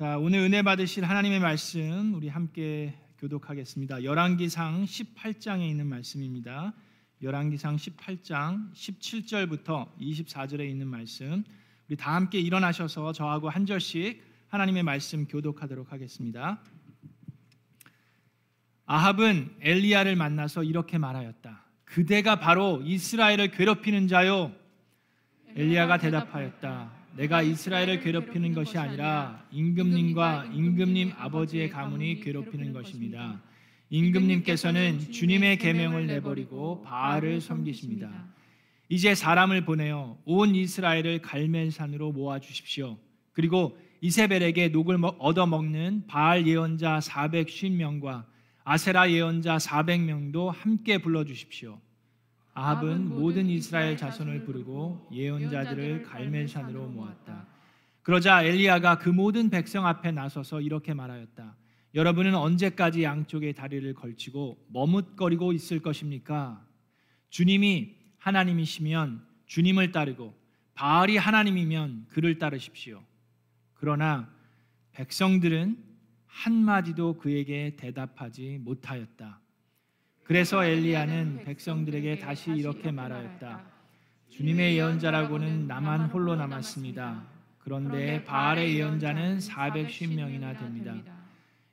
자, 오늘 은혜 받으실 하나님의 말씀 우리 함께 교독하겠습니다. 열왕기상 18장에 있는 말씀입니다. 열왕기상 18장 17절부터 24절에 있는 말씀. 우리 다 함께 일어나셔서 저하고 한 절씩 하나님의 말씀 교독하도록 하겠습니다. 아합은 엘리야를 만나서 이렇게 말하였다. 그대가 바로 이스라엘을 괴롭히는 자요. 엘리야가 대답하였다. 내가 이스라엘을 괴롭히는 것이 아니라 임금님과 임금님 아버지의 가문이 괴롭히는 것입니다. 임금님께서는 주님의 계명을 내버리고 바알을 섬기십니다. 이제 사람을 보내어 온 이스라엘을 갈멜산으로 모아 주십시오. 그리고 이세벨에게 녹을 얻어 먹는 바알 예언자 450명과 아세라 예언자 400명도 함께 불러 주십시오. 아합은 모든 이스라엘 자손을 부르고 예언자들을 갈멜산으로 모았다. 그러자 엘리야가 그 모든 백성 앞에 나서서 이렇게 말하였다. 여러분은 언제까지 양쪽의 다리를 걸치고 머뭇거리고 있을 것입니까? 주님이 하나님이시면 주님을 따르고 바알이 하나님이면 그를 따르십시오. 그러나 백성들은 한마디도 그에게 대답하지 못하였다. 그래서 엘리야는 백성들에게 다시 이렇게 말하였다. 주님의 예언자라고는 나만 홀로 남았습니다. 그런데 바알의 예언자는 410명이나 됩니다.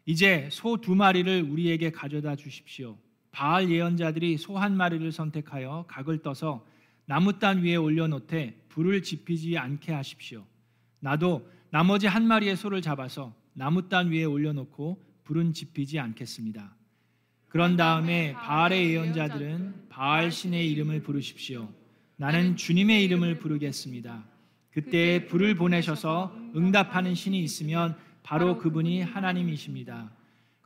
이제 소 두 마리를 우리에게 가져다 주십시오. 바알 예언자들이 소 한 마리를 선택하여 각을 떠서 나무단 위에 올려놓되 불을 지피지 않게 하십시오. 나도 나머지 한 마리의 소를 잡아서 나무단 위에 올려놓고 불은 지피지 않겠습니다. 그런 다음에 바알의 예언자들은 바알 신의 이름을 부르십시오. 나는 주님의 이름을 부르겠습니다. 그때 불을 보내셔서 응답하는 신이 있으면 바로 그분이 하나님이십니다.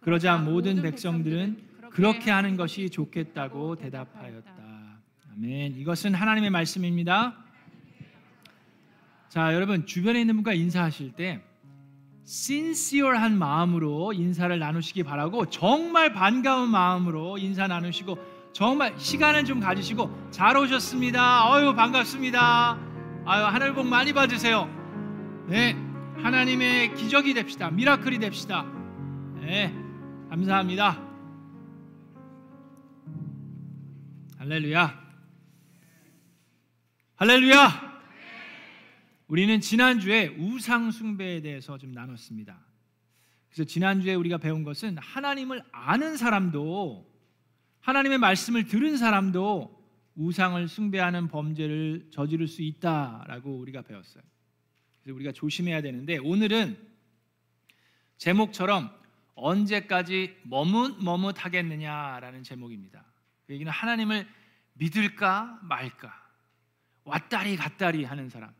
그러자 모든 백성들은 그렇게 하는 것이 좋겠다고 대답하였다. 아멘. 이것은 하나님의 말씀입니다. 자, 여러분 주변에 있는 분과 인사하실 때 신시어한 마음으로 인사를 나누시기 바라고 정말 반가운 마음으로 인사 나누시고 정말 시간을 좀 가지시고 잘 오셨습니다. 어유 반갑습니다. 아유 하늘 복 많이 받으세요. 네, 하나님의 기적이 됩시다. 미라클이 됩시다. 네, 감사합니다. 할렐루야. 할렐루야. 우리는 지난주에 우상 숭배에 대해서 좀 나눴습니다. 그래서 지난주에 우리가 배운 것은 하나님을 아는 사람도 하나님의 말씀을 들은 사람도 우상을 숭배하는 범죄를 저지를 수 있다라고 우리가 배웠어요. 그래서 우리가 조심해야 되는데 오늘은 제목처럼 언제까지 머뭇머뭇하겠느냐라는 제목입니다. 그 얘기는 하나님을 믿을까 말까 왔다리 갔다리 하는 사람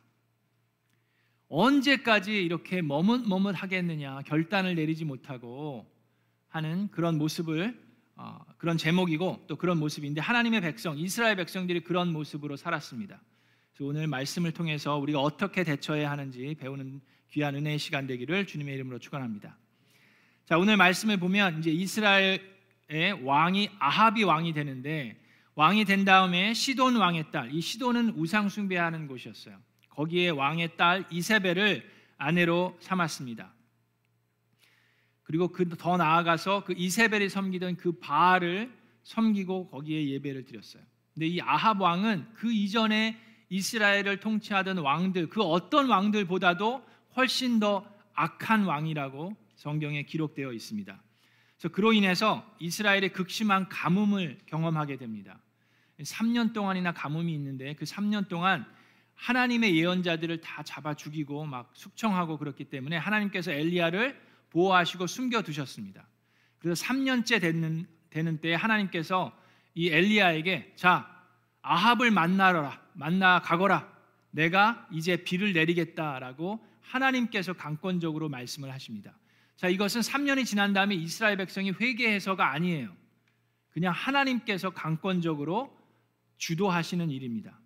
언제까지 이렇게 머뭇머뭇하겠느냐 결단을 내리지 못하고 하는 그런 모습을 어, 그런 제목이고 또 그런 모습인데 하나님의 백성 이스라엘 백성들이 그런 모습으로 살았습니다. 그래서 오늘 말씀을 통해서 우리가 어떻게 대처해야 하는지 배우는 귀한 은혜의 시간 되기를 주님의 이름으로 축원합니다. 자 오늘 말씀을 보면 이제 이스라엘의 왕이 아합이 왕이 되는데 왕이 된 다음에 시돈 왕의 딸 이 시돈은 우상 숭배하는 곳이었어요. 거기에 왕의 딸 이세벨을 아내로 삼았습니다. 그리고 그 더 나아가서 그 이세벨이 섬기던 그 바알을 섬기고 거기에 예배를 드렸어요. 근데 이 아합 왕은 그 이전에 이스라엘을 통치하던 왕들 그 어떤 왕들보다도 훨씬 더 악한 왕이라고 성경에 기록되어 있습니다. 그래서 그로 인해서 이스라엘의 극심한 가뭄을 경험하게 됩니다. 3년 동안이나 가뭄이 있는데 그 3년 동안 하나님의 예언자들을 다 잡아 죽이고 막 숙청하고 그렇기 때문에 하나님께서 엘리야를 보호하시고 숨겨 두셨습니다. 그래서 3년째 되는 되는 때 하나님께서 이 엘리야에게 자 아합을 만나라 만나 가거라 내가 이제 비를 내리겠다라고 하나님께서 강권적으로 말씀을 하십니다. 자 이것은 3년이 지난 다음에 이스라엘 백성이 회개해서가 아니에요. 그냥 하나님께서 강권적으로 주도하시는 일입니다.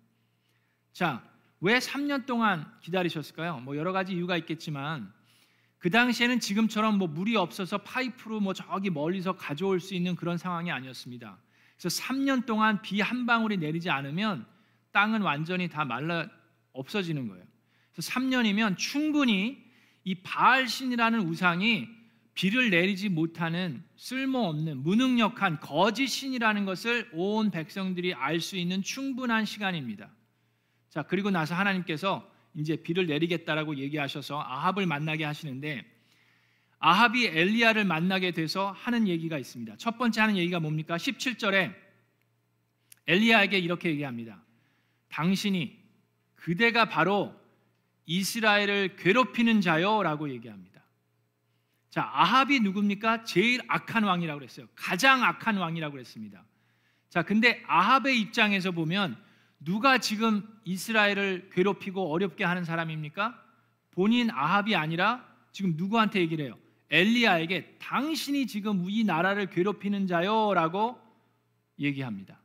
자, 왜 3년 동안 기다리셨을까요? 뭐 여러 가지 이유가 있겠지만 그 당시에는 지금처럼 뭐 물이 없어서 파이프로 뭐 저기 멀리서 가져올 수 있는 그런 상황이 아니었습니다. 그래서 3년 동안 비 한 방울이 내리지 않으면 땅은 완전히 다 말라 없어지는 거예요. 그래서 3년이면 충분히 이 바알 신이라는 우상이 비를 내리지 못하는 쓸모없는 무능력한 거짓 신이라는 것을 온 백성들이 알 수 있는 충분한 시간입니다. 자, 그리고 나서 하나님께서 이제 비를 내리겠다라고 얘기하셔서 아합을 만나게 하시는데 아합이 엘리야를 만나게 돼서 하는 얘기가 있습니다. 첫 번째 하는 얘기가 뭡니까? 17절에 엘리야에게 이렇게 얘기합니다. 당신이 그대가 바로 이스라엘을 괴롭히는 자요라고 얘기합니다. 자, 아합이 누굽니까? 제일 악한 왕이라고 그랬어요. 가장 악한 왕이라고 그랬습니다. 자, 근데 아합의 입장에서 보면 누가 지금 이스라엘을 괴롭히고 어렵게 하는 사람입니까? 본인 아합이 아니라 지금 누구한테 얘기를 해요? 엘리야에게 당신이 지금 이 나라를 괴롭히는 자요라고 얘기합니다.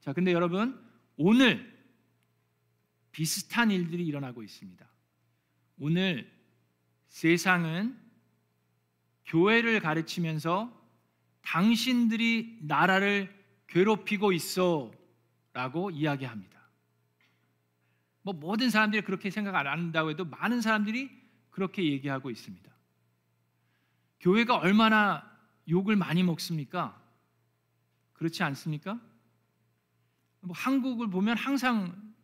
자, 근데 여러분 오늘 비슷한 일들이 일어나고 있습니다. 오늘 세상은 교회를 가르치면서 당신들이 나라를 괴롭히고 있어 라고 이야기합니다. 뭐 모든 사람들이 그렇게 생각 안 한다고 해도 많은 사람들이 그렇게 얘기하고 있습니다. 교회가 얼마나 욕을 많이 먹습니까? 그렇지 않습니까? 뭐 한국을 보면 항상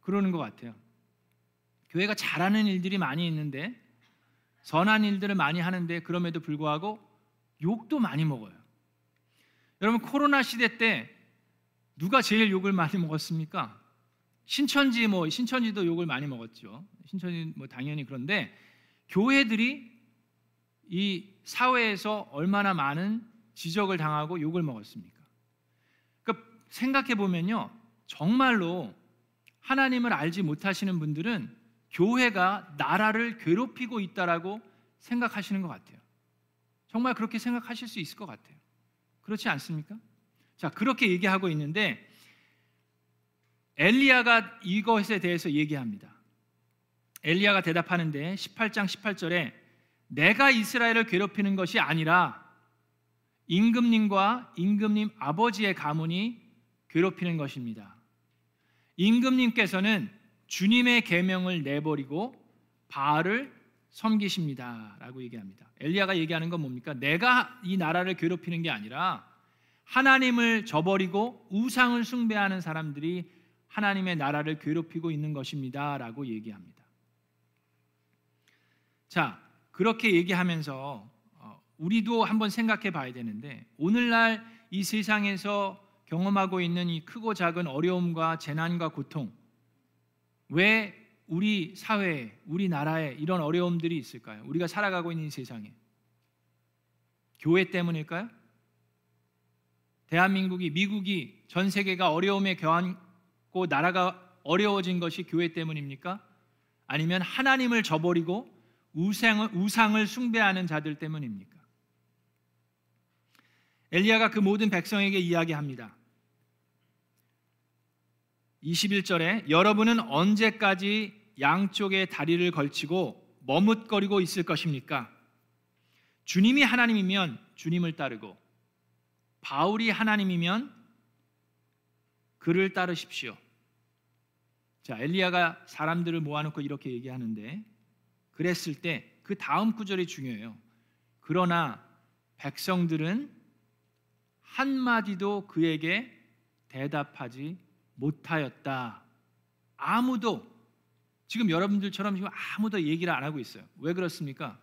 그러는 것 같아요. 교회가 잘하는 일들이 많이 있는데 선한 일들을 많이 하는데 그럼에도 불구하고 욕도 많이 먹어요. 여러분 코로나 시대 때 누가 제일 욕을 많이 먹었습니까? 신천지 뭐 신천지도 욕을 많이 먹었죠. 신천지 뭐 당연히 그런데 교회들이 이 사회에서 얼마나 많은 지적을 당하고 욕을 먹었습니까? 그러니까 생각해 보면요. 정말로 하나님을 알지 못하시는 분들은 교회가 나라를 괴롭히고 있다라고 생각하시는 것 같아요. 정말 그렇게 생각하실 수 있을 것 같아요. 그렇지 않습니까? 자, 그렇게 얘기하고 있는데 엘리야가 이것에 대해서 얘기합니다. 엘리야가 대답하는데 18장 18절에 내가 이스라엘을 괴롭히는 것이 아니라 임금님과 임금님 아버지의 가문이 괴롭히는 것입니다. 임금님께서는 주님의 계명을 내버리고 바알을 섬기십니다라고 얘기합니다. 엘리야가 얘기하는 건 뭡니까? 내가 이 나라를 괴롭히는 게 아니라 하나님을 저버리고 우상을 숭배하는 사람들이 하나님의 나라를 괴롭히고 있는 것입니다 라고 얘기합니다. 자, 그렇게 얘기하면서 어, 우리도 한번 생각해 봐야 되는데 오늘날 이 세상에서 경험하고 있는 이 크고 작은 어려움과 재난과 고통 왜 우리 사회에 우리나라에 이런 어려움들이 있을까요? 우리가 살아가고 있는 이 세상에 교회 때문일까요? 대한민국이 미국이 전 세계가 어려움에 겨안고 나라가 어려워진 것이 교회 때문입니까? 아니면 하나님을 저버리고 우상을, 우상을 숭배하는 자들 때문입니까? 엘리야가 그 모든 백성에게 이야기합니다. 21절에 여러분은 언제까지 양쪽에 다리를 걸치고 머뭇거리고 있을 것입니까? 주님이 하나님이면 주님을 따르고 바울이 하나님이면 그를 따르십시오. 자, 엘리야가 사람들을 모아놓고 이렇게 얘기하는데 그랬을 때 그 다음 구절이 중요해요. 그러나 백성들은 한마디도 그에게 대답하지 못하였다. 아무도 지금 여러분들처럼 지금 아무도 얘기를 안 하고 있어요. 왜 그렇습니까?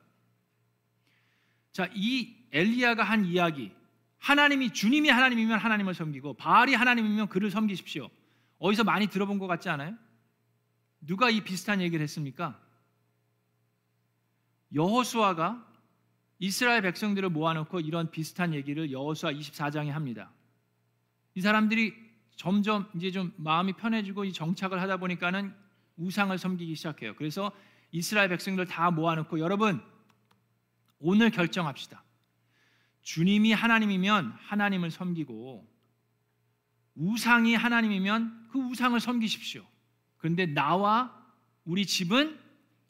자, 이 엘리야가 한 이야기 하나님이 주님이 하나님이면 하나님을 섬기고 바알이 하나님이면 그를 섬기십시오. 어디서 많이 들어본 것 같지 않아요? 누가 이 비슷한 얘기를 했습니까? 여호수아가 이스라엘 백성들을 모아놓고 이런 비슷한 얘기를 여호수아 24장에 합니다. 이 사람들이 점점 이제 좀 마음이 편해지고 이 정착을 하다 보니까는 우상을 섬기기 시작해요. 그래서 이스라엘 백성들 다 모아놓고 여러분 오늘 결정합시다. 주님이 하나님이면 하나님을 섬기고 우상이 하나님이면 그 우상을 섬기십시오. 그런데 나와 우리 집은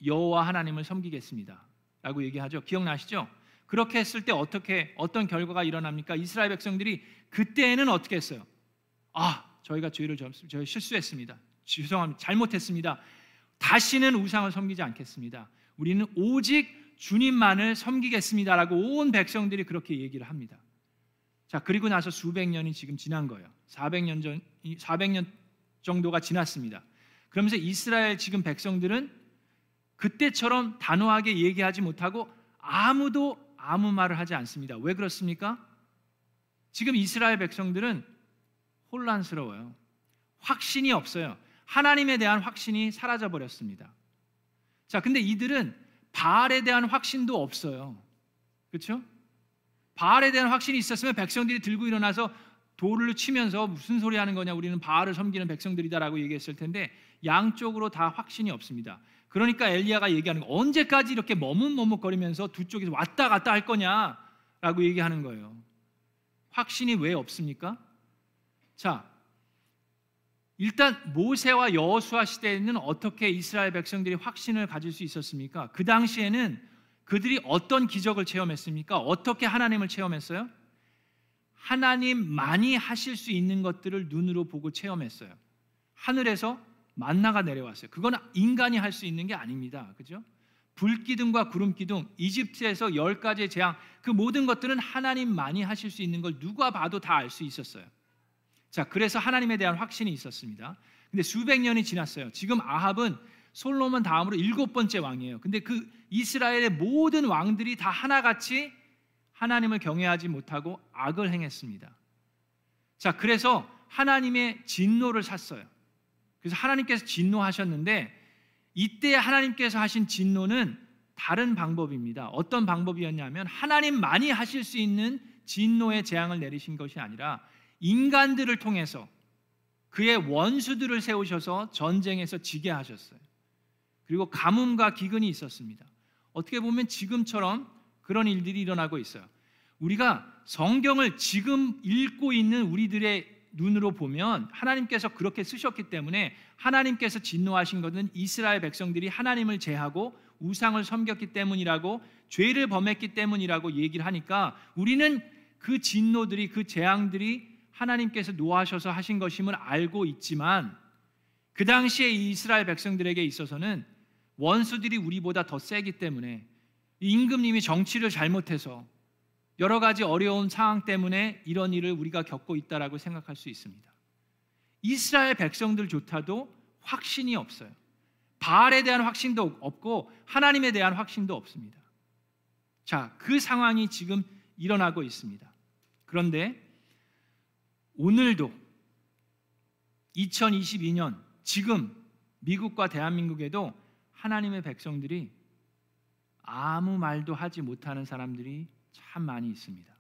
여호와 하나님을 섬기겠습니다. 라고 얘기하죠. 기억나시죠? 그렇게 했을 때 어떻게 어떤 결과가 일어납니까? 이스라엘 백성들이 그때는 어떻게 했어요? 아, 저희가 죄를 저희 실수했습니다. 죄송합니다. 잘못했습니다. 다시는 우상을 섬기지 않겠습니다. 우리는 오직 주님만을 섬기겠습니다라고 온 백성들이 그렇게 얘기를 합니다. 자, 그리고 나서 수백 년이 지금 지난 거예요. 400년 전 400년 정도가 지났습니다. 그러면서 이스라엘 지금 백성들은 그때처럼 단호하게 얘기하지 못하고 아무도 아무 말을 하지 않습니다. 왜 그렇습니까? 지금 이스라엘 백성들은 혼란스러워요. 확신이 없어요. 하나님에 대한 확신이 사라져 버렸습니다. 자, 근데 이들은 바알에 대한 확신도 없어요. 그렇죠? 바알에 대한 확신이 있었으면 백성들이 들고 일어나서 돌을 치면서 무슨 소리 하는 거냐 우리는 바알을 섬기는 백성들이다라고 얘기했을 텐데 양쪽으로 다 확신이 없습니다. 그러니까 엘리야가 얘기하는 거 언제까지 이렇게 머뭇머뭇거리면서 두 쪽에서 왔다 갔다 할 거냐라고 얘기하는 거예요. 확신이 왜 없습니까? 자, 일단 모세와 여호수아 시대에는 어떻게 이스라엘 백성들이 확신을 가질 수 있었습니까? 그 당시에는 그들이 어떤 기적을 체험했습니까? 어떻게 하나님을 체험했어요? 하나님만이 하실 수 있는 것들을 눈으로 보고 체험했어요. 하늘에서 만나가 내려왔어요. 그건 인간이 할 수 있는 게 아닙니다. 그죠? 불기둥과 구름기둥, 이집트에서 열 가지의 재앙, 그 모든 것들은 하나님만이 하실 수 있는 걸 누가 봐도 다 알 수 있었어요. 자, 그래서 하나님에 대한 확신이 있었습니다. 근데 수백 년이 지났어요. 지금 아합은 솔로몬 다음으로 일곱 번째 왕이에요. 근데 그 이스라엘의 모든 왕들이 다 하나같이 하나님을 경외하지 못하고 악을 행했습니다. 자, 그래서 하나님의 진노를 샀어요. 그래서 하나님께서 진노하셨는데 이때 하나님께서 하신 진노는 다른 방법입니다. 어떤 방법이었냐면 하나님만이 하실 수 있는 진노의 재앙을 내리신 것이 아니라 인간들을 통해서 그의 원수들을 세우셔서 전쟁에서 지게 하셨어요. 그리고 가뭄과 기근이 있었습니다. 어떻게 보면 지금처럼 그런 일들이 일어나고 있어요. 우리가 성경을 지금 읽고 있는 우리들의 눈으로 보면 하나님께서 그렇게 쓰셨기 때문에 하나님께서 진노하신 것은 이스라엘 백성들이 하나님을 제하고 우상을 섬겼기 때문이라고 죄를 범했기 때문이라고 얘기를 하니까 우리는 그 진노들이 그 재앙들이 하나님께서 노하셔서 하신 것임을 알고 있지만 그 당시에 이스라엘 백성들에게 있어서는 원수들이 우리보다 더 세기 때문에 임금님이 정치를 잘못해서 여러 가지 어려운 상황 때문에 이런 일을 우리가 겪고 있다라고 생각할 수 있습니다. 이스라엘 백성들조차도 확신이 없어요. 바알에 대한 확신도 없고 하나님에 대한 확신도 없습니다. 자, 그 상황이 지금 일어나고 있습니다. 그런데 오늘도 2022년 지금 미국과 대한민국에도 하나님의 백성들이 아무 말도 하지 못하는 사람들이 참 많이 있습니다.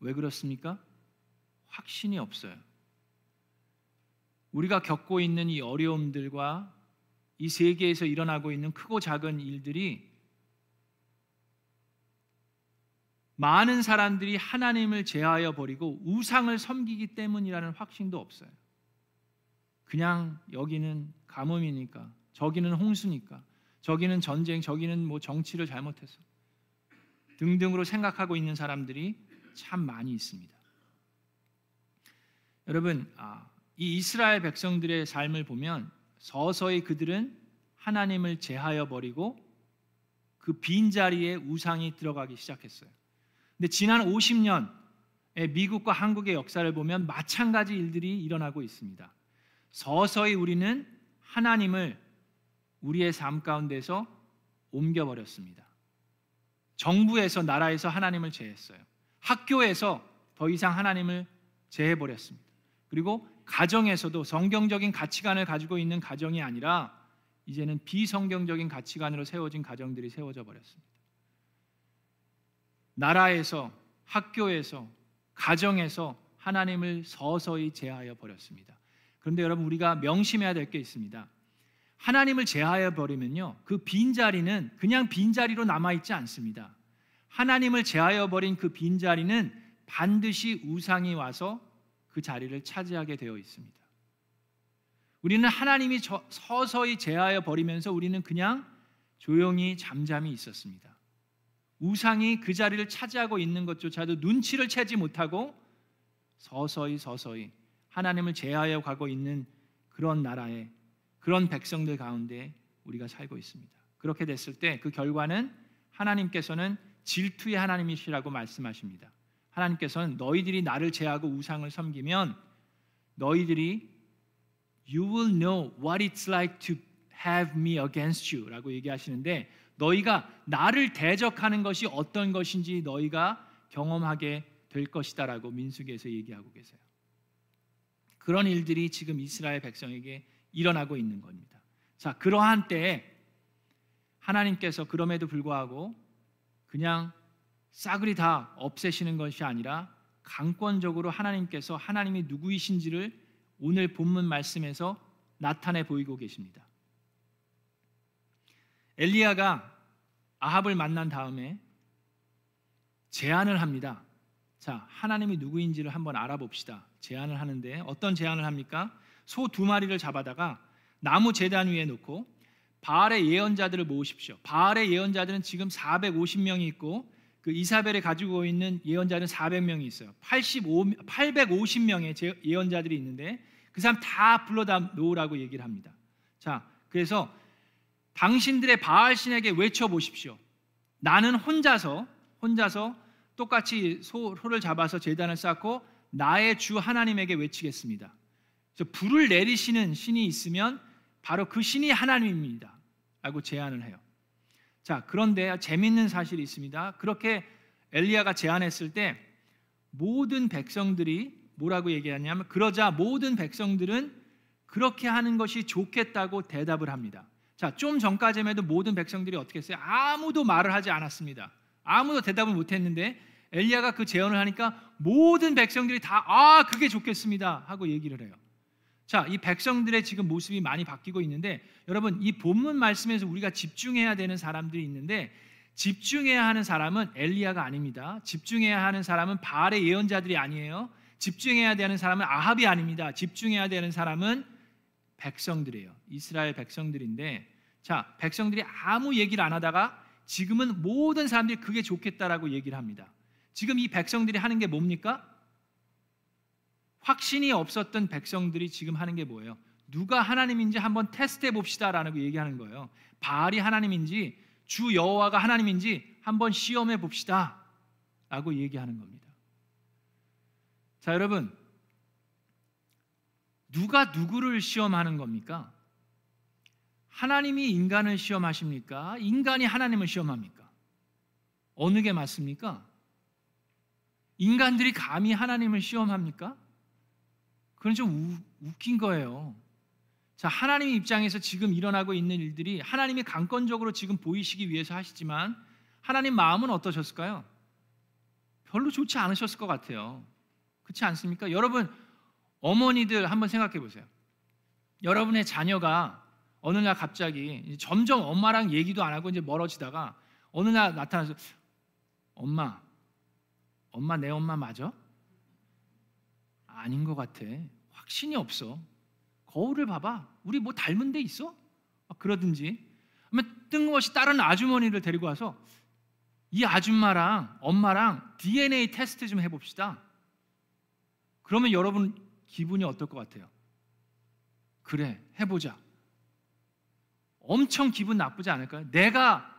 왜 그렇습니까? 확신이 없어요. 우리가 겪고 있는 이 어려움들과 이 세계에서 일어나고 있는 크고 작은 일들이 많은 사람들이 하나님을 제하여 버리고 우상을 섬기기 때문이라는 확신도 없어요. 그냥 여기는 가뭄이니까, 저기는 홍수니까, 저기는 전쟁, 저기는 뭐 정치를 잘못해서 등등으로 생각하고 있는 사람들이 참 많이 있습니다. 여러분, 아, 이 이스라엘 백성들의 삶을 보면 서서히 그들은 하나님을 제하여 버리고 그 빈자리에 우상이 들어가기 시작했어요. 근데 지난 50년의 미국과 한국의 역사를 보면 마찬가지 일들이 일어나고 있습니다. 서서히 우리는 하나님을 우리의 삶 가운데서 옮겨버렸습니다. 정부에서 나라에서 하나님을 제했어요. 학교에서 더 이상 하나님을 제해 버렸습니다. 그리고 가정에서도 성경적인 가치관을 가지고 있는 가정이 아니라 이제는 비성경적인 가치관으로 세워진 가정들이 세워져 버렸습니다. 나라에서 학교에서 가정에서 하나님을 서서히 제하여 버렸습니다. 그런데 여러분 우리가 명심해야 될 게 있습니다. 하나님을 제하여 버리면요. 그 빈자리는 그냥 빈자리로 남아 있지 않습니다. 하나님을 제하여 버린 그 빈자리는 반드시 우상이 와서 그 자리를 차지하게 되어 있습니다. 우리는 하나님이 서서히 제하여 버리면서 우리는 그냥 조용히 잠잠히 있었습니다. 우상이 그 자리를 차지하고 있는 것조차도 눈치를 채지 못하고 서서히 서서히 하나님을 제하여 가고 있는 그런 나라에 그런 백성들 가운데 우리가 살고 있습니다. 그렇게 됐을 때 그 결과는 하나님께서는 질투의 하나님이시라고 말씀하십니다. 하나님께서는 너희들이 나를 제하고 우상을 섬기면 너희들이 you will know what it's like to have me against you라고 얘기하시는데 너희가 나를 대적하는 것이 어떤 것인지 너희가 경험하게 될 것이다라고 민수기에서 얘기하고 계세요. 그런 일들이 지금 이스라엘 백성에게 일어나고 있는 겁니다. 자, 그러한 때에 하나님께서 그럼에도 불구하고 그냥 싸그리 다 없애시는 것이 아니라 강권적으로 하나님께서 하나님이 누구이신지를 오늘 본문 말씀에서 나타내 보이고 계십니다. 엘리야가 아합을 만난 다음에 제안을 합니다. 자, 하나님이 누구인지를 한번 알아봅시다. 제안을 하는데 어떤 제안을 합니까? 소 두 마리를 잡아다가 나무 제단 위에 놓고 바알의 예언자들을 모으십시오. 바알의 예언자들은 지금 450명이 있고 그 이사벨이 가지고 있는 예언자는 400명이 있어요. 85 850명의 예언자들이 있는데 그 사람 다 불러다 놓으라고 얘기를 합니다. 자, 그래서 당신들의 바알 신에게 외쳐 보십시오. 나는 혼자서 혼자서 똑같이 소, 소를 잡아서 제단을 쌓고 나의 주 하나님에게 외치겠습니다. 그래서 불을 내리시는 신이 있으면 바로 그 신이 하나님입니다. 라고 제안을 해요. 자, 그런데 재밌는 사실이 있습니다. 그렇게 엘리야가 제안했을 때 모든 백성들이 뭐라고 얘기하냐면 그러자 모든 백성들은 그렇게 하는 것이 좋겠다고 대답을 합니다. 자, 좀 전까지만 해도 모든 백성들이 어떻게 했어요? 아무도 말을 하지 않았습니다. 아무도 대답을 못 했는데 엘리야가 그 제언을 하니까 모든 백성들이 다 아, 그게 좋겠습니다 하고 얘기를 해요. 자, 이 백성들의 지금 모습이 많이 바뀌고 있는데 여러분 이 본문 말씀에서 우리가 집중해야 되는 사람들이 있는데 집중해야 하는 사람은 엘리야가 아닙니다. 집중해야 하는 사람은 바알의 예언자들이 아니에요. 집중해야 되는 사람은 아합이 아닙니다. 집중해야 되는 사람은 백성들이에요. 이스라엘 백성들인데 자, 백성들이 아무 얘기를 안 하다가 지금은 모든 사람들이 그게 좋겠다라고 얘기를 합니다. 지금 이 백성들이 하는 게 뭡니까? 확신이 없었던 백성들이 지금 하는 게 뭐예요? 누가 하나님인지 한번 테스트해 봅시다라는 얘기하는 거예요. 바알이 하나님인지 주 여호와가 하나님인지 한번 시험해 봅시다라고 얘기하는 겁니다. 자, 여러분 누가 누구를 시험하는 겁니까? 하나님이 인간을 시험하십니까? 인간이 하나님을 시험합니까? 어느 게 맞습니까? 인간들이 감히 하나님을 시험합니까? 그건 좀 우, 웃긴 거예요. 자, 하나님 입장에서 지금 일어나고 있는 일들이 하나님이 강권적으로 지금 보이시기 위해서 하시지만 하나님 마음은 어떠셨을까요? 별로 좋지 않으셨을 것 같아요. 그렇지 않습니까? 여러분 어머니들 한번 생각해 보세요. 여러분의 자녀가 어느 날 갑자기 점점 엄마랑 얘기도 안 하고 이제 멀어지다가 어느 날 나타나서 엄마, 엄마 내 엄마 맞아? 아닌 것 같아. 확신이 없어. 거울을 봐봐. 우리 뭐 닮은 데 있어? 그러든지. 뜬금없이 다른 아주머니를 데리고 와서 이 아줌마랑 엄마랑 DNA 테스트 좀 해봅시다. 그러면 여러분 기분이 어떨 것 같아요? 그래, 해보자. 엄청 기분 나쁘지 않을까요? 내가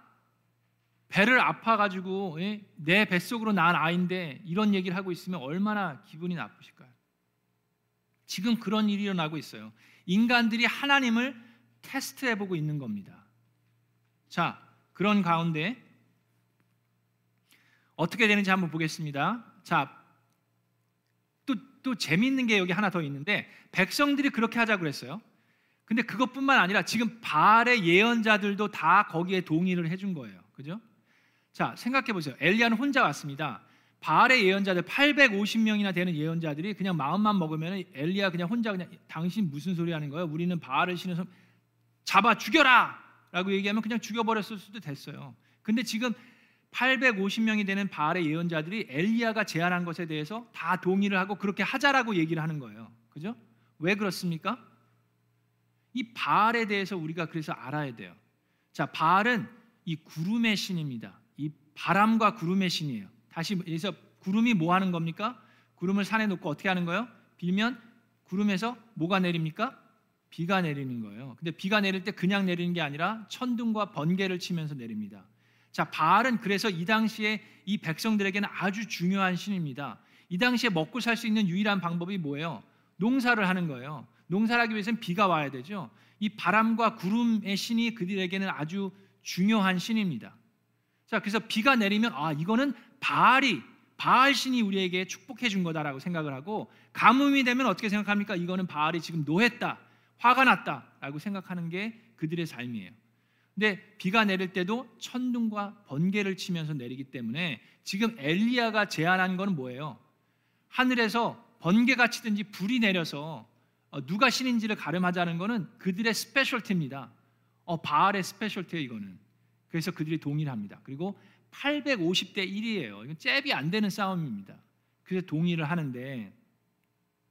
배를 아파가지고 예? 내 뱃속으로 낳은 아이인데 이런 얘기를 하고 있으면 얼마나 기분이 나쁘실까요? 지금 그런 일이 일어나고 있어요. 인간들이 하나님을 테스트해보고 있는 겁니다. 자, 그런 가운데 어떻게 되는지 한번 보겠습니다. 자, 또, 또 재밌는 게 여기 하나 더 있는데 백성들이 그렇게 하자 그랬어요. 근데 그것뿐만 아니라 지금 바알의 예언자들도 다 거기에 동의를 해준 거예요. 그죠? 자, 생각해 보세요. 엘리야는 혼자 왔습니다. 바알의 예언자들 850명이나 되는 예언자들이 그냥 마음만 먹으면 엘리야 그냥 혼자 그냥 당신 무슨 소리 하는 거예요? 우리는 바알을 신어서 잡아 죽여라라고 얘기하면 그냥 죽여버렸을 수도 됐어요. 근데 지금 850명이 되는 바알의 예언자들이 엘리야가 제안한 것에 대해서 다 동의를 하고 그렇게 하자라고 얘기를 하는 거예요. 그죠? 왜 그렇습니까? 이 바알에 대해서 우리가 그래서 알아야 돼요. 자, 바알은 이 구름의 신입니다. 이 바람과 구름의 신이에요. 다시 여기서 구름이 뭐 하는 겁니까? 구름을 산에 놓고 어떻게 하는 거예요? 빌면 구름에서 뭐가 내립니까? 비가 내리는 거예요. 근데 비가 내릴 때 그냥 내리는 게 아니라 천둥과 번개를 치면서 내립니다. 자, 바알은 그래서 이 당시에 이 백성들에게는 아주 중요한 신입니다. 이 당시에 먹고 살 수 있는 유일한 방법이 뭐예요? 농사를 하는 거예요. 농사를 하기 위해서는 비가 와야 되죠. 이 바람과 구름의 신이 그들에게는 아주 중요한 신입니다. 자, 그래서 비가 내리면 아, 이거는 바알이 바알 신이 우리에게 축복해 준 거다라고 생각을 하고 가뭄이 되면 어떻게 생각합니까? 이거는 바알이 지금 노했다. 화가 났다라고 생각하는 게 그들의 삶이에요. 근데 비가 내릴 때도 천둥과 번개를 치면서 내리기 때문에 지금 엘리야가 제안한 건 뭐예요? 하늘에서 번개가 치든지 불이 내려서 어, 누가 신인지를 가름하자는 것은 그들의 스페셜티입니다. 어, 바알의 스페셜티예요, 이거는. 그래서 그들이 동의를 합니다. 그리고 850대 1이에요. 이건 잽이 안 되는 싸움입니다. 그래서 동의를 하는데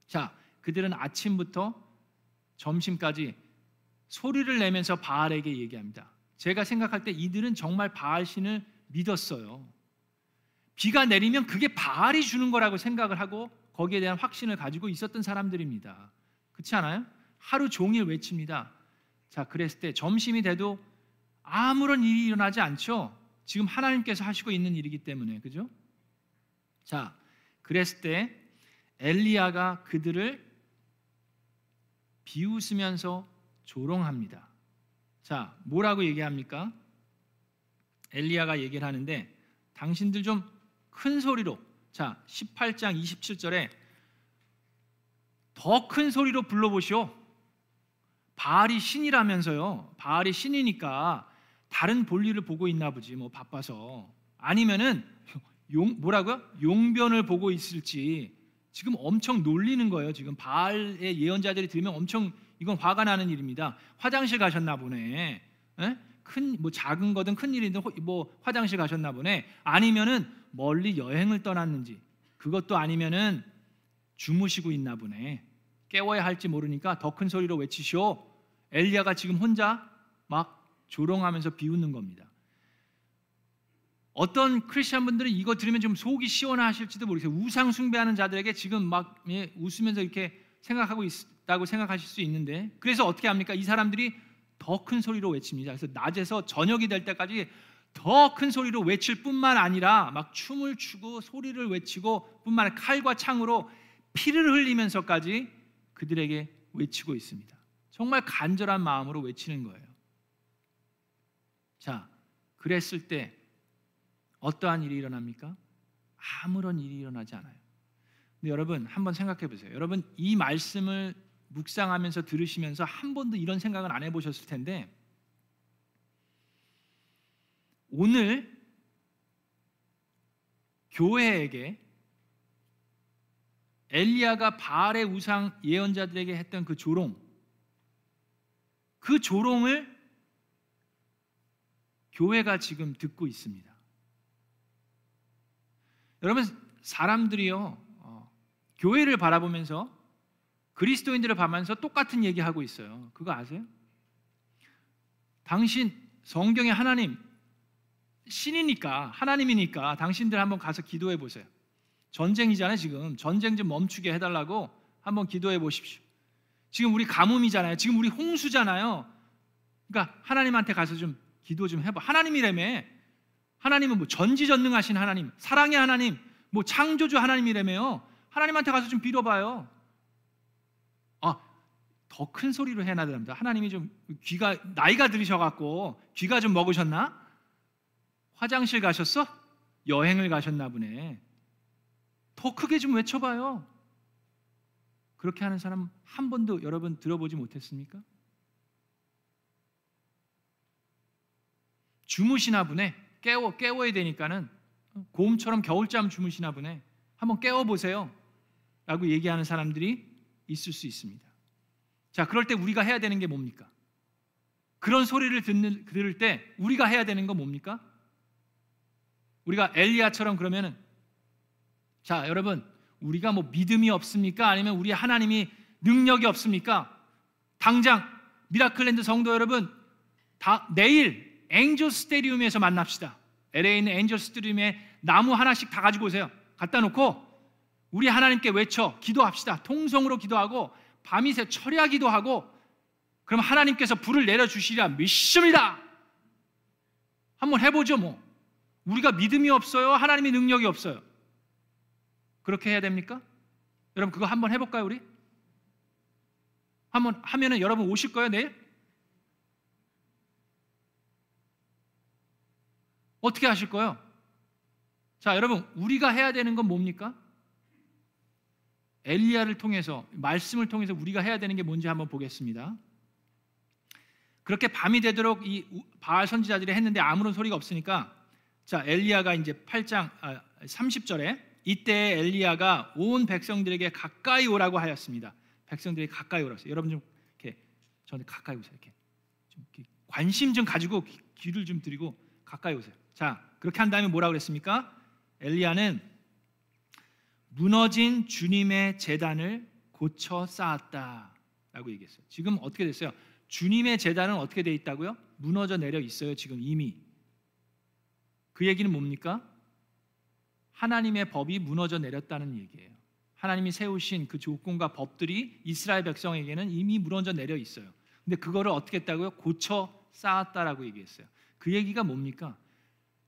자, 그들은 아침부터 점심까지 소리를 내면서 바알에게 얘기합니다. 제가 생각할 때 이들은 정말 바알 신을 믿었어요. 비가 내리면 그게 바알이 주는 거라고 생각을 하고 거기에 대한 확신을 가지고 있었던 사람들입니다. 그렇지 않아요? 하루 종일 외칩니다. 자, 그랬을 때 점심이 돼도 아무런 일이 일어나지 않죠. 지금 하나님께서 하시고 있는 일이기 때문에 그죠? 자, 그랬을 때 엘리야가 그들을 비웃으면서 조롱합니다. 자, 뭐라고 얘기합니까? 엘리야가 얘기를 하는데 당신들 좀 큰 소리로 자, 18장 27절에 더 큰 소리로 불러보시오. 바알이 신이라면서요. 바알이 신이니까 다른 볼일을 보고 있나 보지. 뭐 바빠서. 아니면은 용 뭐라고요? 용변을 보고 있을지 지금 엄청 놀리는 거예요. 지금 바알의 예언자들이 들으면 엄청 이건 화가 나는 일입니다. 화장실 가셨나 보네. 큰뭐 작은 거든 큰 일이든 뭐 화장실 가셨나 보네. 아니면은 멀리 여행을 떠났는지 그것도 아니면은 주무시고 있나 보네. 깨워야 할지 모르니까 더 큰 소리로 외치시오. 엘리야가 지금 혼자 막 조롱하면서 비웃는 겁니다. 어떤 크리스천 분들은 이거 들으면 좀 속이 시원하실지도 모르겠어요. 우상 숭배하는 자들에게 지금 막 예, 웃으면서 이렇게 생각하고 있 다고 생각하실 수 있는데 그래서 어떻게 합니까? 이 사람들이 더 큰 소리로 외칩니다. 그래서 낮에서 저녁이 될 때까지 더 큰 소리로 외칠 뿐만 아니라 막 춤을 추고 소리를 외치고 뿐만 아니라 칼과 창으로 피를 흘리면서까지 그들에게 외치고 있습니다. 정말 간절한 마음으로 외치는 거예요. 자, 그랬을 때 어떠한 일이 일어납니까? 아무런 일이 일어나지 않아요. 근데 여러분 한번 생각해 보세요. 여러분 이 말씀을 묵상하면서 들으시면서 한 번도 이런 생각을 안 해보셨을 텐데 오늘 교회에게 엘리야가 바알의 우상 예언자들에게 했던 그 조롱 그 조롱을 교회가 지금 듣고 있습니다. 여러분 사람들이요 어, 교회를 바라보면서 그리스도인들을 봐면서 똑같은 얘기하고 있어요. 그거 아세요? 당신 성경의 하나님 신이니까 하나님이니까 당신들 한번 가서 기도해 보세요. 전쟁이잖아요 지금 전쟁 좀 멈추게 해 달라고 한번 기도해 보십시오. 지금 우리 가뭄이잖아요. 지금 우리 홍수잖아요. 그러니까 하나님한테 가서 좀 기도 좀 해봐. 하나님이라며. 하나님은 뭐 전지전능하신 하나님, 사랑의 하나님, 뭐 창조주 하나님이라며요. 하나님한테 가서 좀 빌어봐요. 아, 더큰 소리로 해야 됩니다. 하나님이 좀 귀가 나이가 들으셔갖고 귀가 좀 먹으셨나? 화장실 가셨어? 여행을 가셨나 보네. 더 크게 좀 외쳐봐요. 그렇게 하는 사람 한 번도 여러분 들어보지 못했습니까? 주무시나 보네. 깨워 깨워야 되니까는 곰처럼 겨울잠 주무시나 보네. 한번 깨워 보세요. 라고 얘기하는 사람들이 있을 수 있습니다. 자, 그럴 때 우리가 해야 되는 게 뭡니까? 그런 소리를 듣는, 들을 때 우리가 해야 되는 건 뭡니까? 우리가 엘리야처럼 그러면은 자, 여러분, 우리가 뭐 믿음이 없습니까? 아니면 우리 하나님이 능력이 없습니까? 당장 미라클랜드 성도 여러분, 다 내일 엔젤 스테디움에서 만납시다. LA에 있는 엔젤 스테디움에 나무 하나씩 다 가지고 오세요. 갖다 놓고 우리 하나님께 외쳐 기도합시다. 통성으로 기도하고 밤이새 철야 기도 하고 그럼 하나님께서 불을 내려 주시리라 믿습니다. 한번 해보죠 뭐. 우리가 믿음이 없어요. 하나님의 능력이 없어요. 그렇게 해야 됩니까? 여러분 그거 한번 해볼까요 우리? 한번 하면은 여러분 오실 거예요 내일? 어떻게 하실 거예요? 자 여러분 우리가 해야 되는 건 뭡니까? 엘리야를 통해서 말씀을 통해서 우리가 해야 되는 게 뭔지 한번 보겠습니다. 그렇게 밤이 되도록 이 바알 선지자들이 했는데 아무런 소리가 없으니까 자 엘리야가 이제 8장 아, 30절에 이때 엘리야가 온 백성들에게 가까이 오라고 하였습니다. 백성들이 가까이 오라고 했어요. 여러분 좀 이렇게 저한테 가까이 오세요. 이렇게 좀 이렇게 관심 좀 가지고 귀를 좀 드리고 가까이 오세요. 자 그렇게 한 다음에 뭐라고 그랬습니까? 엘리야는 무너진 주님의 재단을 고쳐 쌓았다라고 얘기했어요. 지금 어떻게 됐어요? 주님의 재단은 어떻게 돼 있다고요? 무너져 내려 있어요. 지금 이미. 그 얘기는 뭡니까? 하나님의 법이 무너져 내렸다는 얘기예요. 하나님이 세우신 그 조건과 법들이 이스라엘 백성에게는 이미 무너져 내려 있어요. 근데 그거를 어떻게 했다고요? 고쳐 쌓았다라고 얘기했어요. 그 얘기가 뭡니까?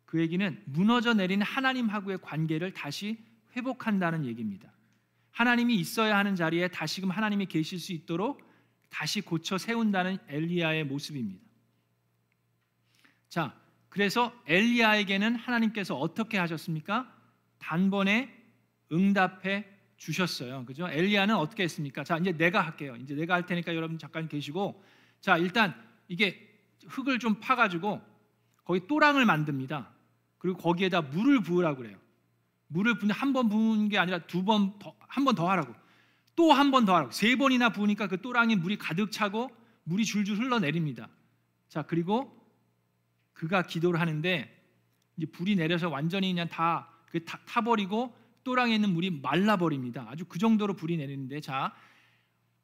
그 얘기는 무너져 내린 하나님하고의 관계를 다시 회복한다는 얘기입니다. 하나님이 있어야 하는 자리에 다시금 하나님이 계실 수 있도록 다시 고쳐 세운다는 엘리야의 모습입니다. 자, 그래서 엘리야에게는 하나님께서 어떻게 하셨습니까? 단번에 응답해 주셨어요. 그죠? 엘리야는 어떻게 했습니까? 자, 이제 내가 할게요. 이제 내가 할 테니까 여러분 잠깐 계시고 자, 일단 이게 흙을 좀 파 가지고 거기 또랑을 만듭니다. 그리고 거기에다 물을 부으라고 그래요. 물을 부는 한 번 부은 게 아니라 두번더한번 더 하라고. 또 한 번 더 하라고 세 번이나 부으니까 그 또랑에 물이 가득 차고 물이 줄줄 흘러내립니다. 자 그리고 그가 기도를 하는데 이제 불이 내려서 완전히 그냥 다 그 타버리고 또랑에 있는 물이 말라버립니다. 아주 그 정도로 불이 내리는데 자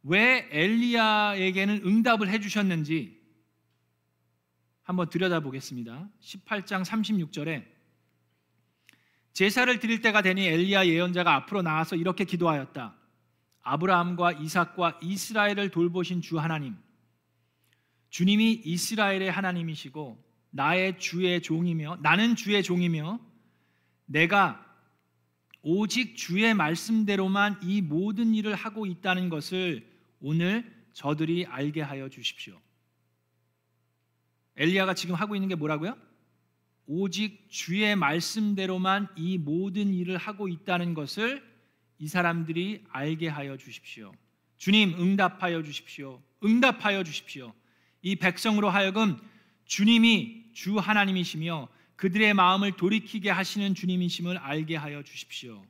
왜 엘리야에게는 응답을 해주셨는지 한번 들여다보겠습니다. 18장 36절에 제사를 드릴 때가 되니 엘리야 예언자가 앞으로 나와서 이렇게 기도하였다. 아브라함과 이삭과 이스라엘을 돌보신 주 하나님 주님이 이스라엘의 하나님이시고 나의 주의 종이며 나는 주의 종이며 내가 오직 주의 말씀대로만 이 모든 일을 하고 있다는 것을 오늘 저들이 알게 하여 주십시오. 엘리야가 지금 하고 있는 게 뭐라고요? 오직 주의 말씀대로만 이 모든 일을 하고 있다는 것을 이 사람들이 알게 하여 주십시오. 주님 응답하여 주십시오. 응답하여 주십시오. 이 백성으로 하여금 주님이 주 하나님이시며 그들의 마음을 돌이키게 하시는 주님이심을 알게 하여 주십시오.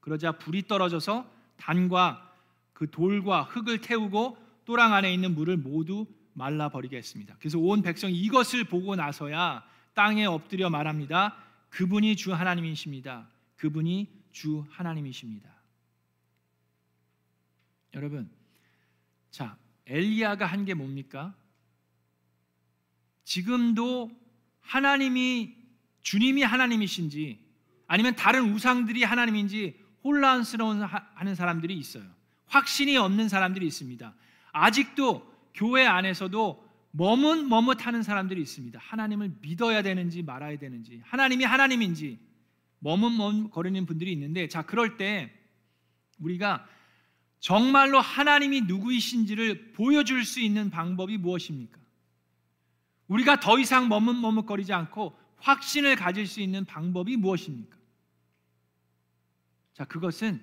그러자 불이 떨어져서 단과 그 돌과 흙을 태우고 또랑 안에 있는 물을 모두 말라 버리게 했습니다. 그래서 온 백성이 이것을 보고 나서야 땅에 엎드려 말합니다. 그분이 주 하나님이십니다. 그분이 주 하나님이십니다. 여러분, 자 엘리야가 한 게 뭡니까? 지금도 하나님이 주님이 하나님이신지 아니면 다른 우상들이 하나님인지 혼란스러운 하는 사람들이 있어요. 확신이 없는 사람들이 있습니다. 아직도 교회 안에서도 머뭇머뭇하는 사람들이 있습니다. 하나님을 믿어야 되는지 말아야 되는지, 하나님이 하나님인지 머뭇머뭇거리는 분들이 있는데, 자 그럴 때 우리가 정말로 하나님이 누구이신지를 보여줄 수 있는 방법이 무엇입니까? 우리가 더 이상 머뭇머뭇거리지 않고 확신을 가질 수 있는 방법이 무엇입니까? 자, 그것은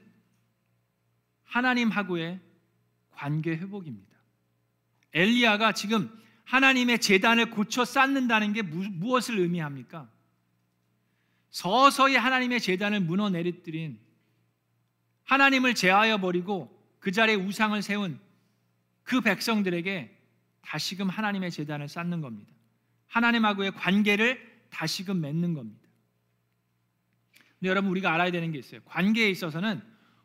하나님하고의 관계 회복입니다. 엘리야가 지금 하나님의 재단을 고쳐 쌓는다는 게 무엇을 의미합니까? 서서히 하나님의 재단을 무너 내리뜨린 하나님을 제하여 버리고 그 자리에 우상을 세운 그 백성들에게 다시금 하나님의 재단을 쌓는 겁니다. 하나님하고의 관계를 다시금 맺는 겁니다. 근데 여러분 우리가 알아야 되는 게 있어요. 관계에 있어서는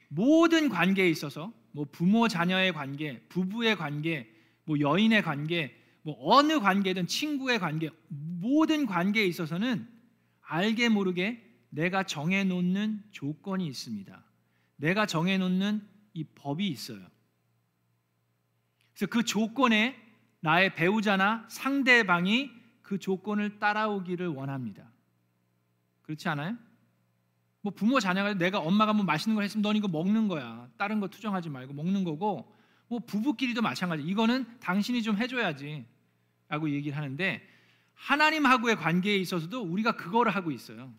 모든 관계에 있어서 뭐 부모 자녀의 관계, 부부의 관계, 뭐 여인의 관계, 뭐 어느 관계든 친구의 관계, 모든 관계에 있어서는 알게 모르게 내가 정해 놓는 조건이 있습니다. 내가 정해 놓는 이 법이 있어요. 그래서 그 조건에 나의 배우자나 상대방이 그 조건을 따라오기를 원합니다. 그렇지 않아요? 뭐 부모 자녀가 내가 엄마가 뭐 맛있는 걸 했으면 넌 이거 먹는 거야. 다른 거 투정하지 말고 먹는 거고 뭐 부부끼리도 마찬가지. 이거는 당신이 좀 해줘야지. 라고 얘기를 하는데 하나님하고의 관계에 있어서도 우리가 그거를 하고 있어요.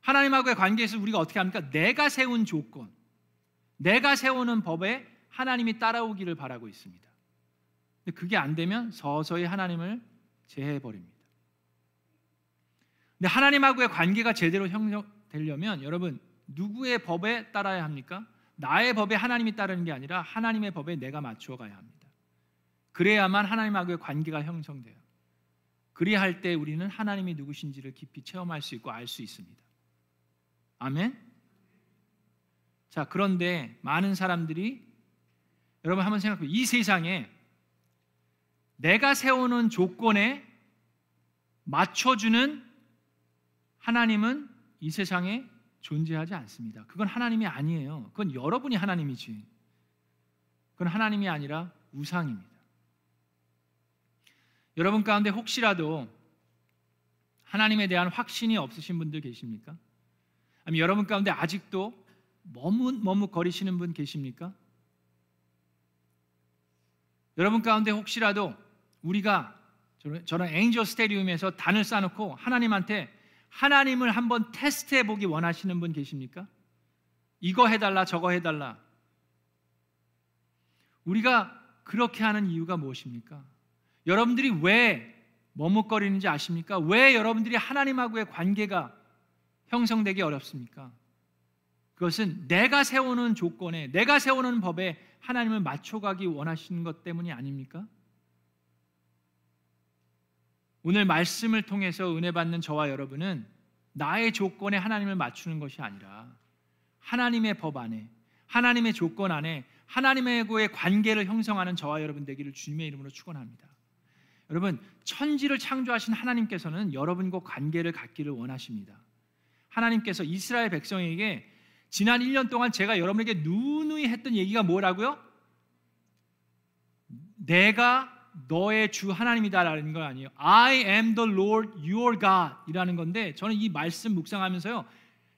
하나님하고의 관계에서 우리가 어떻게 합니까? 내가 세운 조건, 내가 세우는 법에 하나님이 따라오기를 바라고 있습니다. 근데 그게 안 되면 서서히 하나님을 제해해 버립니다. 근데 하나님하고의 관계가 제대로 형성되려면 여러분 누구의 법에 따라야 합니까? 나의 법에 하나님이 따르는 게 아니라 하나님의 법에 내가 맞추어 가야 합니다. 그래야만 하나님하고의 관계가 형성돼요. 그리할 때 우리는 하나님이 누구신지를 깊이 체험할 수 있고 알 수 있습니다. 아멘. 자, 그런데 많은 사람들이 여러분 한번 생각해 이 세상에 내가 세우는 조건에 맞춰주는 하나님은 이 세상에 존재하지 않습니다. 그건 하나님이 아니에요. 그건 여러분이 하나님이지. 그건 하나님이 아니라 우상입니다. 여러분 가운데 혹시라도 하나님에 대한 확신이 없으신 분들 계십니까? 아니면 여러분 가운데 아직도 머뭇머뭇거리시는 분 계십니까? 여러분 가운데 혹시라도 우리가 저런 엔저 스테디움에서 단을 쌓아놓고 하나님한테 하나님을 한번 테스트해 보기 원하시는 분 계십니까? 이거 해달라 저거 해달라 우리가 그렇게 하는 이유가 무엇입니까? 여러분들이 왜 머뭇거리는지 아십니까? 왜 여러분들이 하나님하고의 관계가 형성되기 어렵습니까? 그것은 내가 세우는 조건에 내가 세우는 법에 하나님을 맞춰가기 원하시는 것 때문이 아닙니까? 오늘 말씀을 통해서 은혜 받는 저와 여러분은 나의 조건에 하나님을 맞추는 것이 아니라 하나님의 법 안에 하나님의 조건 안에 하나님과의 관계를 형성하는 저와 여러분 되기를 주님의 이름으로 축원합니다. 여러분 천지를 창조하신 하나님께서는 여러분과 관계를 갖기를 원하십니다. 하나님께서 이스라엘 백성에게 지난 1년 동안 제가 여러분에게 누누이 했던 얘기가 뭐라고요? 내가 너의 주 하나님이다라는 거 아니에요. I am the Lord your God 이라는 건데 저는 이 말씀 묵상하면서요.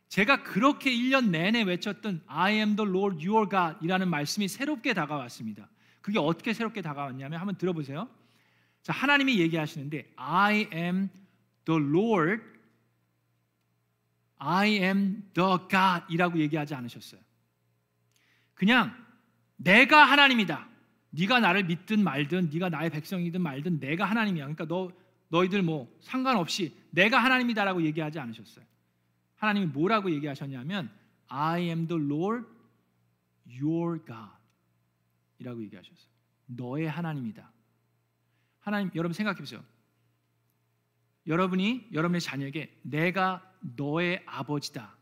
제가 그렇게 1년 내내 외쳤던 I am the Lord your God 이라는 말씀이 새롭게 다가왔습니다. 그게 어떻게 새롭게 다가왔냐면 한번 들어보세요. 자, 하나님이 얘기하시는데 I am the Lord I am the God 이라고 얘기하지 않으셨어요. 그냥 내가 하나님이다. 네가 나를 믿든 말든 네가 나의 백성이든 말든 내가 하나님이야. 그러니까 너 너희들 뭐 상관없이 내가 하나님이다라고 얘기하지 않으셨어요. 하나님이 뭐라고 얘기하셨냐면 I am the Lord your God 이라고 얘기하셨어요. 너의 하나님이다. 하나님 여러분 생각해 보세요. 여러분이 여러분의 자녀에게 내가 너의 아버지다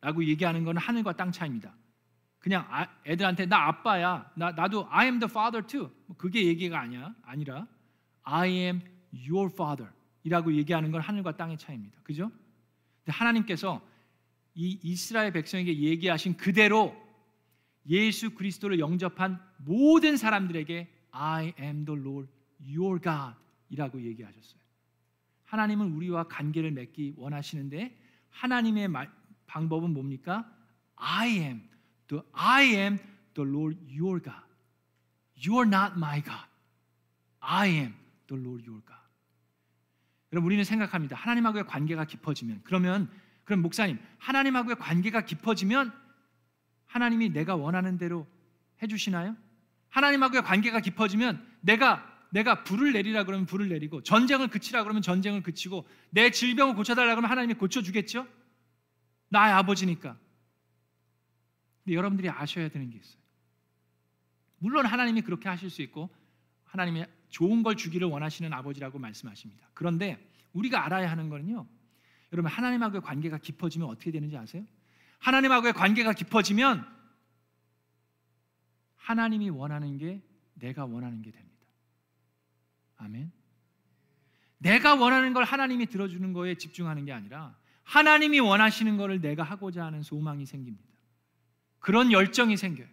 라고 얘기하는 것은 하늘과 땅 차이입니다. 그냥 아, 애들한테 나 아빠야. 나 나도 I am the father too. 뭐 그게 얘기가 아니야. 아니라 I am your father 이라고 얘기하는 건 하늘과 땅의 차이입니다. 그죠? 근데 하나님께서 이 이스라엘 백성에게 얘기하신 그대로 예수 그리스도를 영접한 모든 사람들에게 I am the Lord your God 이라고 얘기하셨어요. 하나님은 우리와 관계를 맺기 원하시는데 하나님의 말, 방법은 뭡니까? I am the I am the Lord your God. You are not my God. I am the Lord your God. 여러분 우리는 생각합니다. 하나님하고의 관계가 깊어지면 그러면 그럼 목사님 하나님하고의 관계가 깊어지면 하나님이 내가 원하는 대로 해주시나요? 하나님하고의 관계가 깊어지면 내가 내가 불을 내리라 그러면 불을 내리고 전쟁을 그치라 그러면 전쟁을 그치고 내 질병을 고쳐달라 그러면 하나님이 고쳐주겠죠? 나의 아버지니까. 근데 여러분들이 아셔야 되는 게 있어요. 물론 하나님이 그렇게 하실 수 있고 하나님이 좋은 걸 주기를 원하시는 아버지라고 말씀하십니다. 그런데 우리가 알아야 하는 거는요. 여러분 하나님하고의 관계가 깊어지면 어떻게 되는지 아세요? 하나님하고의 관계가 깊어지면 하나님이 원하는 게 내가 원하는 게 됩니다. 아멘. 내가 원하는 걸 하나님이 들어주는 거에 집중하는 게 아니라 하나님이 원하시는 것을 내가 하고자 하는 소망이 생깁니다. 그런 열정이 생겨요.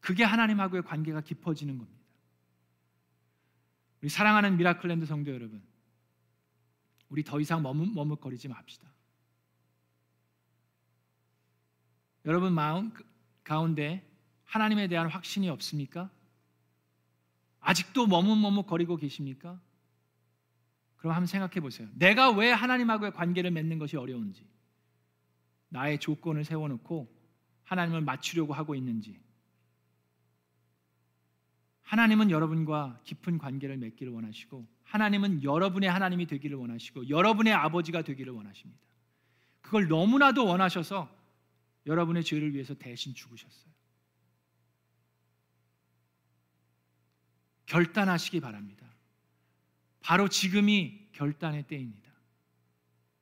그게 하나님하고의 관계가 깊어지는 겁니다. 우리 사랑하는 미라클랜드 성도 여러분, 우리 더 이상 머뭇, 머뭇거리지 맙시다. 여러분 마음 가운데 하나님에 대한 확신이 없습니까? 아직도 머뭇머뭇 거리고 계십니까? 그럼 한번 생각해 보세요. 내가 왜 하나님하고의 관계를 맺는 것이 어려운지, 나의 조건을 세워놓고 하나님을 맞추려고 하고 있는지, 하나님은 여러분과 깊은 관계를 맺기를 원하시고, 하나님은 여러분의 하나님이 되기를 원하시고, 여러분의 아버지가 되기를 원하십니다. 그걸 너무나도 원하셔서 여러분의 죄를 위해서 대신 죽으셨어요. 결단하시기 바랍니다. 바로 지금이 결단의 때입니다.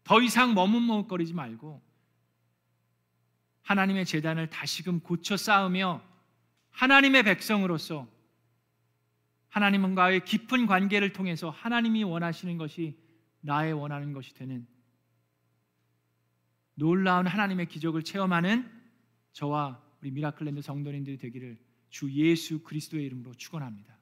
더 이상 머뭇머뭇거리지 말고 하나님의 재단을 다시금 고쳐 쌓으며 하나님의 백성으로서 하나님과의 깊은 관계를 통해서 하나님이 원하시는 것이 나의 원하는 것이 되는 놀라운 하나님의 기적을 체험하는 저와 우리 미라클랜드 성도님들이 되기를 주 예수 그리스도의 이름으로 축원합니다.